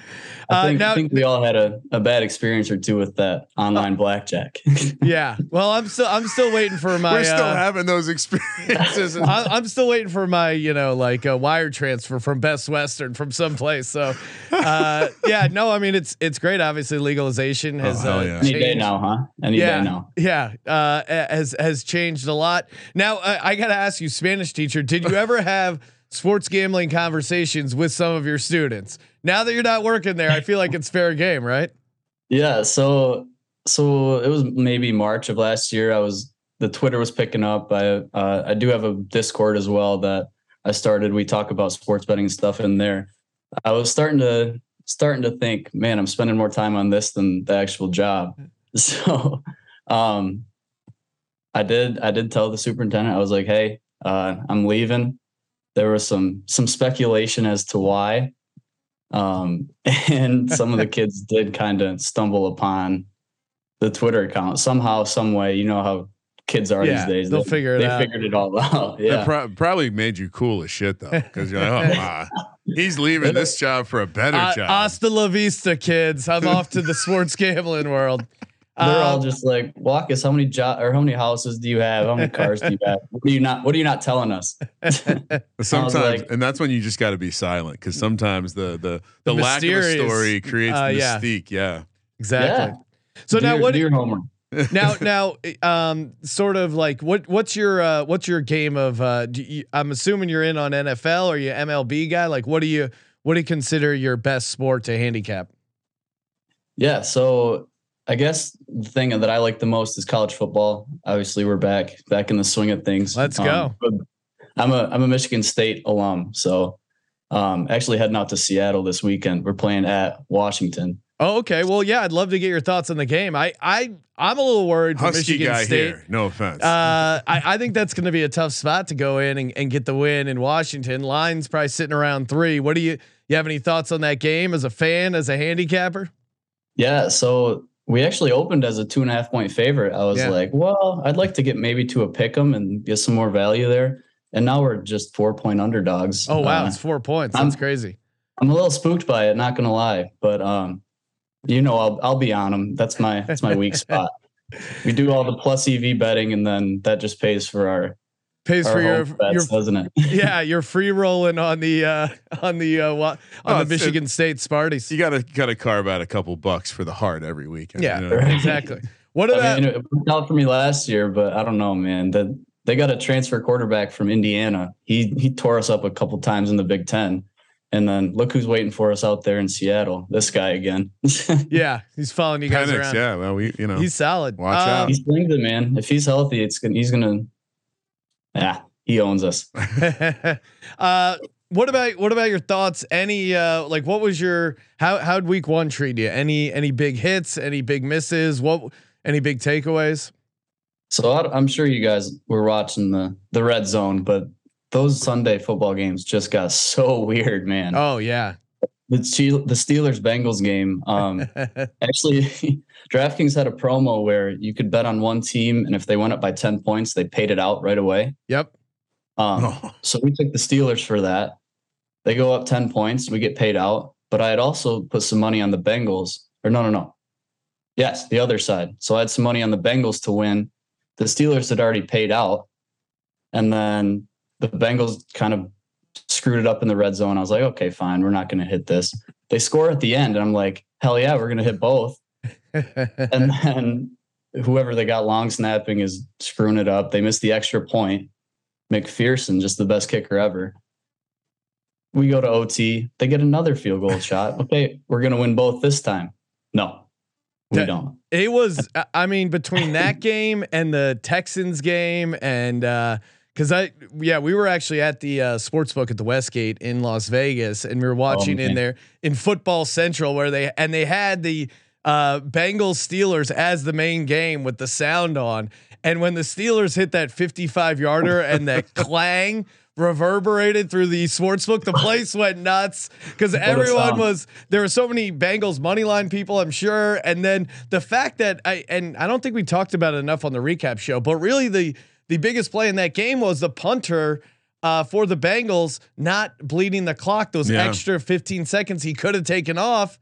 I Uh, think, now- I think we all had a, a bad experience or two with that online blackjack. Yeah. Well, I'm still I'm still waiting for my. We're still uh, having those experiences. I, I'm still waiting for my, you know, like a wire transfer from Best Western from someplace. So, uh, yeah, no, I mean it's it's great. Obviously, legalization has hell uh, yeah. Any day changed. now, huh? Any yeah, day now. yeah, uh, has has changed a lot. Now, uh, I got to ask you, Spanish teacher, did you ever have sports gambling conversations with some of your students? Now that you're not working there, I feel like it's fair game, right? Yeah, so so it was maybe March of last year. I was the Twitter was picking up. I uh, I do have a Discord as well that I started. We talk about sports betting stuff in there. I was starting to starting to think, man, I'm spending more time on this than the actual job. So, um, I did I did tell the superintendent. I was like, hey, uh, I'm leaving. There was some some speculation as to why um, and some of the kids did kind of stumble upon the Twitter account somehow, some way. You know how kids are Yeah, these days. they'll They- figure it they out. figured it all out. That Yeah. pro- probably made you cool as shit though, because you're like, oh, wow, he's leaving this job for a better Uh, job. hasta la vista, kids. I'm off to the sports gambling world. They're all Um, just like, Walkus, how many jo- or how many houses do you have? How many cars do you have? What are you not what are you not telling us? sometimes, like- and that's when you just got to be silent because sometimes the the the, The lack of a story creates uh, yeah. mystique. Yeah. exactly. So do now your, what? do your homework. Now now um sort of like what what's your uh what's your game of uh do you, I'm assuming you're in on NFL or you MLB guy like what do you what do you consider your best sport to handicap Yeah, so I guess the thing that I like the most is college football. Obviously, we're back back in the swing of things. Let's Um, go. I'm a I'm a Michigan State alum, so um, actually heading out to Seattle this weekend. We're playing at Washington. Oh okay well yeah I'd love to get your thoughts on the game I I I'm a little worried for Husky Michigan guy State here. No offense. uh, I, I think that's going to be a tough spot to go in and, and get the win in Washington. Line's probably sitting around three. What do you you have any thoughts on that game as a fan, as a handicapper? Yeah, so we actually opened as a two and a half point favorite. I was Yeah. like, well, I'd like to get maybe to a pick 'em and get some more value there. And now we're just four point underdogs. Oh wow, Uh, it's four points. I'm- crazy. I'm a little spooked by it, not gonna lie, but um, you know, I'll I'll be on them. That's my that's my weak spot. We do all the plus EV betting, and then that just pays for our Pays our for your bets, your doesn't it? yeah, you're free rolling on the uh on the uh on Oh, the it's- Michigan State Sparties. you gotta gotta carve out a couple bucks for the heart every weekend. Yeah, you know? exactly. What about I mean, it worked out for me last year, but I don't know, man. That they got a transfer quarterback from Indiana. He he tore us up a couple times in the Big Ten, and then look who's waiting for us out there in Seattle. This guy again. yeah, he's following you guys Penix, around. yeah. Well, we you know He's solid. Watch Um, out. He's slings it, man. If he's healthy, it's gonna he's gonna. Yeah, he owns us. uh what about what about your thoughts any uh like what was your how how'd week one treat you any any big hits any big misses what any big takeaways So I'm sure you guys were watching the the red zone, but those Sunday football games just got so weird, man. oh yeah The the Steelers Bengals game. Um, actually, DraftKings had a promo where you could bet on one team, and if they went up by ten points, they paid it out right away. yep Um, Oh. So we took the Steelers for that. They go up 10 points, we get paid out. But I had also put some money on the Bengals. Or no, no, no. Yes, the other side. So I had some money on the Bengals to win. The Steelers had already paid out. And then the Bengals kind of screwed it up in the red zone. I was like, okay, fine. We're not going to hit this. They score at the end. And I'm like, hell yeah, we're going to hit both. and then whoever they got long snapping is screwing it up. They missed the extra point. McPherson, just the best kicker ever. We go to OT. They get another field goal shot. Okay, we're gonna win both this time. No, we don't. it was i mean between that game and the texans game and uh because I yeah we were actually at the uh, sports book at the Westgate in Las Vegas and we were watching in there in Football Central where they and they had the uh, Bengals Steelers as the main game with the sound on. And when the Steelers hit that 55 yarder and that clang reverberated through the sportsbook, the place went nuts because everyone was there were so many Bengals money line people, I'm sure. And then the fact that I and I don't think we talked about it enough on the recap show, but really the the biggest play in that game was the punter uh, for the Bengals not bleeding the clock. Those Yeah. extra 15 seconds he could have taken off.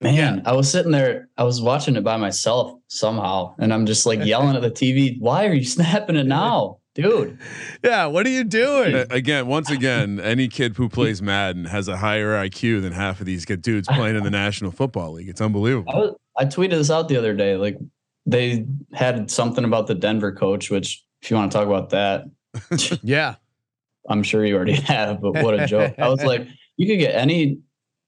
Man, I was sitting there, I was watching it by myself somehow, and I'm just like yelling at the TV, why are you snapping it now? Dude. Yeah, what are you doing? Uh, Again, once again, any kid who plays Madden has a higher IQ than half of these good dudes playing in the National Football League. It's I, unbelievable. was, I tweeted this out the other day. Like they had something about the Denver coach, which if you want to talk about that, Yeah. I'm sure you already have, but what a joke. I was like, you could get any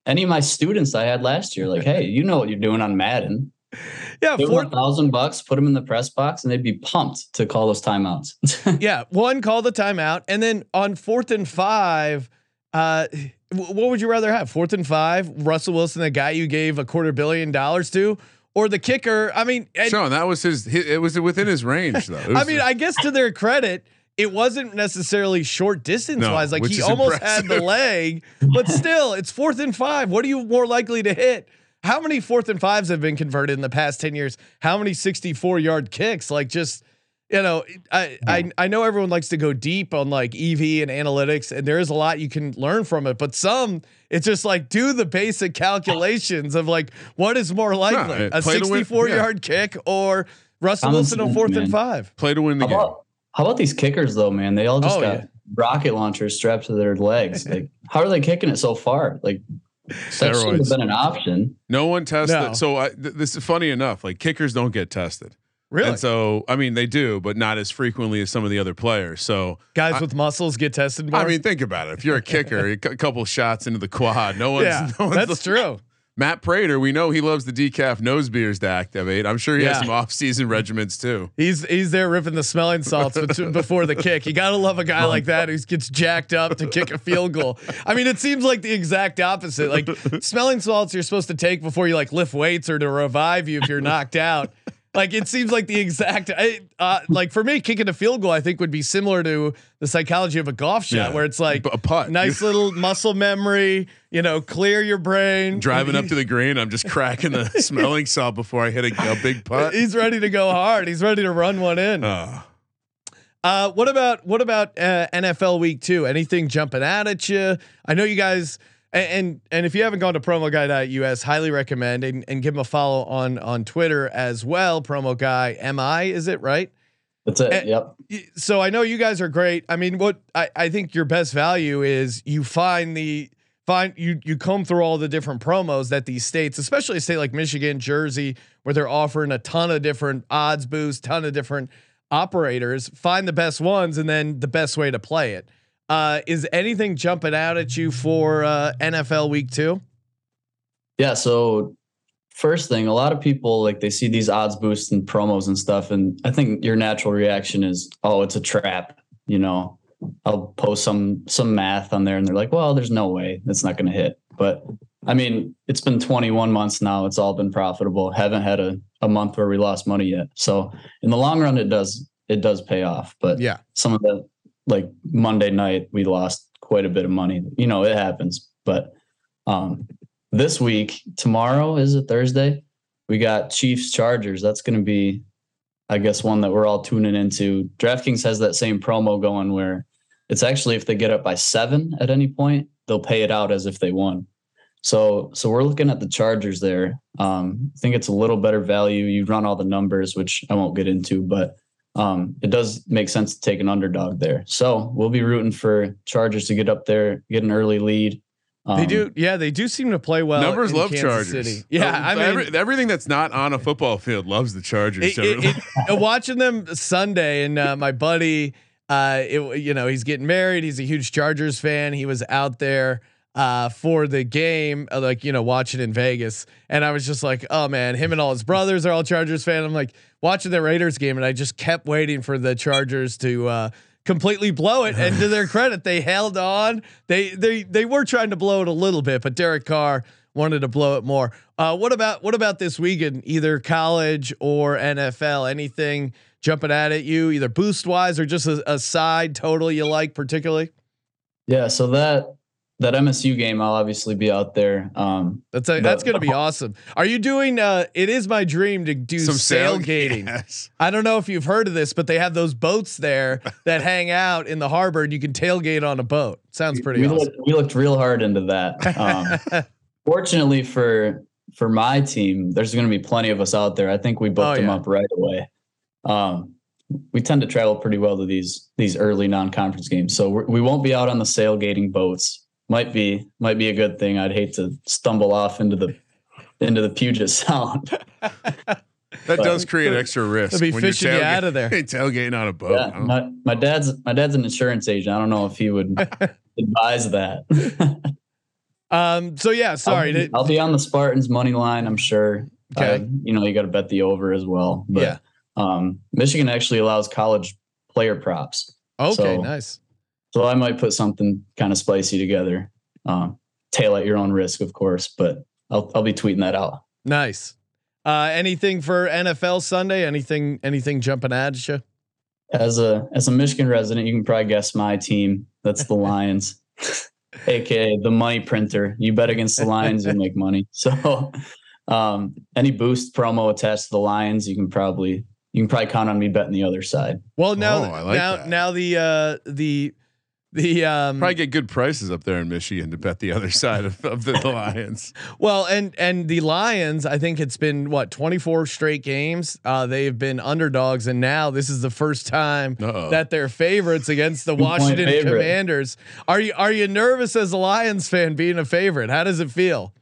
any of my students I had last year, like, hey, you know what you're doing on Madden. Yeah, four, thousand bucks, put them in the press box, and they'd be pumped to call those timeouts. yeah, one call the timeout, and then on fourth and five, uh, what would you rather have? Fourth and five, Russell Wilson, the guy you gave a quarter billion dollars to, or the kicker? I mean, and- Sean, that was his, hi- It was within his range, though. I mean, I guess to their credit, it wasn't necessarily short distance No, wise. Like he almost had the leg, but still, it's fourth and five. What are you more likely to hit? How many fourth and fives have been converted in the past 10 years? How many 64 yard kicks? Like just, you know, I, I, I know everyone likes to go deep on like EV and analytics, and there is a lot you can learn from it, but some it's just like do the basic calculations of like what is more likely it- a play to win, 64 yeah. yard kick or Russell Common Wilson on sense, fourth and five. play to win the how game. about how about these kickers though, man? They all just Oh, got yeah. rocket launchers strapped to their legs. Like, how are they kicking it so far? Like that should have been an option. No one tested. No. So I, th- this is funny enough. Like kickers don't get tested. Really? And so, I mean, they do, but not as frequently as some of the other players. So, Guys I- with muscles get tested more. I mean, think about it. If you're a kicker, a couple shots into the quad, no one's. yeah, no one's that's true. Matt Prater, we know he loves the decaf nose beers to activate. I'm sure he Yeah. has some off-season regimens too. He's he's there ripping the smelling salts before the kick. You gotta love a guy like that who gets jacked up to kick a field goal. I mean, it seems like the exact opposite. Like smelling salts, you're supposed to take before you like lift weights or to revive you if you're knocked out. Like it seems like the exact. I- Uh, like for me, kicking a field goal, I think would be similar to the psychology of a golf shot, Yeah. where it's like A putt. nice little muscle memory. You know, clear your brain. Driving up to the green, I'm just cracking the smelling salt before I hit a, a big putt. He's ready to go hard. He's ready to run one in. Uh, Uh, what about what about uh, NFL Week Two? Anything jumping out at you? I know you guys, and and if you haven't gone to promoguy.us, highly recommend and, and give him a follow on on Twitter as well. Promo guy, mi is it right? That's it. Eh, yep. So I know you guys are great. I mean, what I, I think your best value is you find the find you you comb through all the different promos that these states, especially a state like Michigan, Jersey, where they're offering a ton of different odds boosts, ton of different operators. Find the best ones and then the best way to play it. Uh, is anything jumping out at you for uh, NFL Week Two? Yeah. So first thing, a lot of people like they see these odds boosts and promos and stuff, and I think your natural reaction is, oh, it's a trap. You know, I'll post some some math on there, and they're like, well, there's no way it's not going to hit. But I mean, it's been 21 months now. It's all been profitable. Haven't had a, a month where we lost money yet. So in the long run, it does it does pay off. But Yeah. some of the like Monday night, we lost quite a bit of money. You know, it happens. But um, this week, tomorrow is it Thursday? We got Chiefs Chargers. That's going to be, I guess, one that we're all tuning into. DraftKings has that same promo going where it's actually if they get up by seven at any point, they'll pay it out as if they won. So, so we're looking at the Chargers there. Um, I think it's a little better value. You run all the numbers, which I won't get into, but um, it does make sense to take an underdog there. So we'll be rooting for Chargers to get up there, get an early lead. They Um, do, yeah, they do seem to play well. numbers in love Kansas Chargers. City. Yeah, Uh, I mean, every- everything that's not on a football field loves the Chargers. it, it, it, uh, watching them Sunday and uh, my buddy, uh, it, you know, he's getting married. He's a huge Chargers fan. He was out there uh, for the game, uh, like you know, watching in Vegas, and I was just like, oh man, him and all his brothers are all Chargers fan. I'm like watching the Raiders game, and I just kept waiting for the Chargers to. Uh, completely blow it and to their credit they held on they they they were trying to blow it a little bit but Derek Carr wanted to blow it more uh, what about what about this weekend either college or NFL anything jumping at at you, either boost wise or just a, a side total you like particularly? Yeah, so that that MSU game, I'll obviously be out there. Um, That's a, that's going to be awesome. Are you doing? uh It is my dream to do Some sail- sailgating. Yes. I don't know if you've heard of this, but they have those boats there that hang out in the harbor, and you can tailgate on a boat. Sounds pretty we, awesome. looked, we looked real hard into that. Um, fortunately for for my team, there's going to be plenty of us out there. I think we booked Oh, them yeah. up right away. Um, we tend to travel pretty well to these these early non-conference games, so we're, we won't be out on the sailgating boats. Might be might be a good thing. I'd hate to stumble off into the into the Puget Sound. That does create extra risk. They'll be when you're fishing you out of there. tailgating on a boat. Yeah, my, my dad's my dad's an insurance agent. I don't know if he would advise that. Um. So yeah. Sorry. I'll be, I'll be on the Spartans money line. I'm sure. Okay. Uh, you know, you got to bet the over as well. But Yeah. um, Michigan actually allows college player props, okay. so- nice. So I might put something kind of spicy together. Um, tail at your own risk, of course, but I'll I'll be tweeting that out. Nice. Uh, anything for NFL Sunday? Anything? Anything jumping at you? As a as a Michigan resident, you can probably guess my team. That's the Lions, aka the money printer. You bet against the Lions, you make money. So, um, any boost promo attached to the Lions, you can probably you can probably count on me betting the other side. Well, now, Oh, like now, that. now the uh, the the um, Probably get good prices up there in Michigan to bet the other side of, of the, the Lions. Well, and and the Lions, I think it's been what 24 straight games. Uh, they've been underdogs, and now this is the first time Uh-oh. that they're favorites against the Washington. Commanders. Are you are you nervous as a Lions fan being a favorite? How does it feel?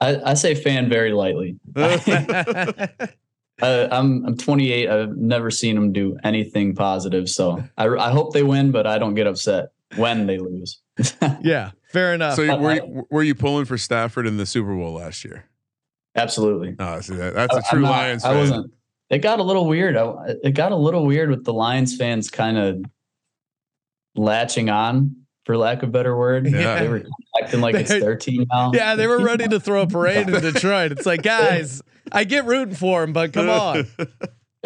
I, I say fan very lightly. I, I'm I'm 28. I've never seen them do anything positive, so I, I hope they win, but I don't get upset when they lose. yeah, fair enough. so were uh, you, were you pulling for Stafford in the Super Bowl last year? Absolutely. Oh, see that, that's a I- true not- Lions I fan. wasn't. It got a little weird. I, it got a little weird with the Lions fans kind of latching on, for lack of a better word. Yeah. They were acting like it's They- their team now. yeah, they were ready to throw a parade in Detroit. It's like, guys, I get rooting for them, but come on.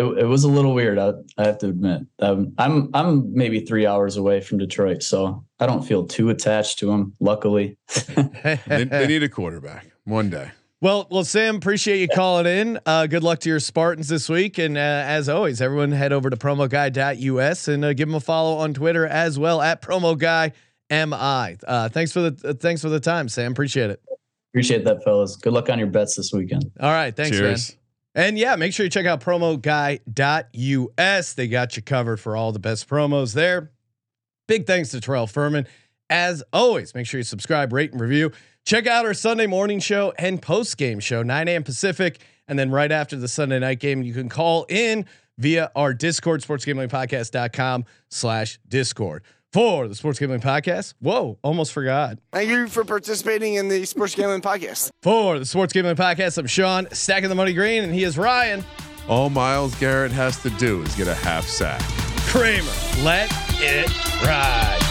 It, it was a little weird. I, I have to admit. Um, I'm I'm maybe three hours away from Detroit, so I don't feel too attached to them. Luckily, they, they need a quarterback one day. Well, well, Sam, appreciate you calling in. Uh, good luck to your Spartans this week, and uh, as always, everyone head over to promoguy.us and uh, give them a follow on Twitter as well at promoguymi. Uh, thanks for the uh, thanks for the time, Sam. Appreciate it. appreciate that, fellas. Good luck on your bets this weekend. All right, thanks, Cheers. man. And yeah, make sure you check out promoguy.us. They got you covered for all the best promos there. Big thanks to Terrell Furman. As always, make sure you subscribe, rate, and review. Check out our Sunday morning show and post game show, 9 a.m. Pacific. And then right after the Sunday night game, you can call in via our Discord, sportsgamblingpodcast.com slash Discord. For the Sports Gambling Podcast, whoa, almost forgot. Thank you for participating in the Sports Gambling Podcast. For the Sports Gambling Podcast, I'm Sean, stacking the money green, and he is Ryan. All Myles Garrett has to do is get a half sack. Kramer, let it ride.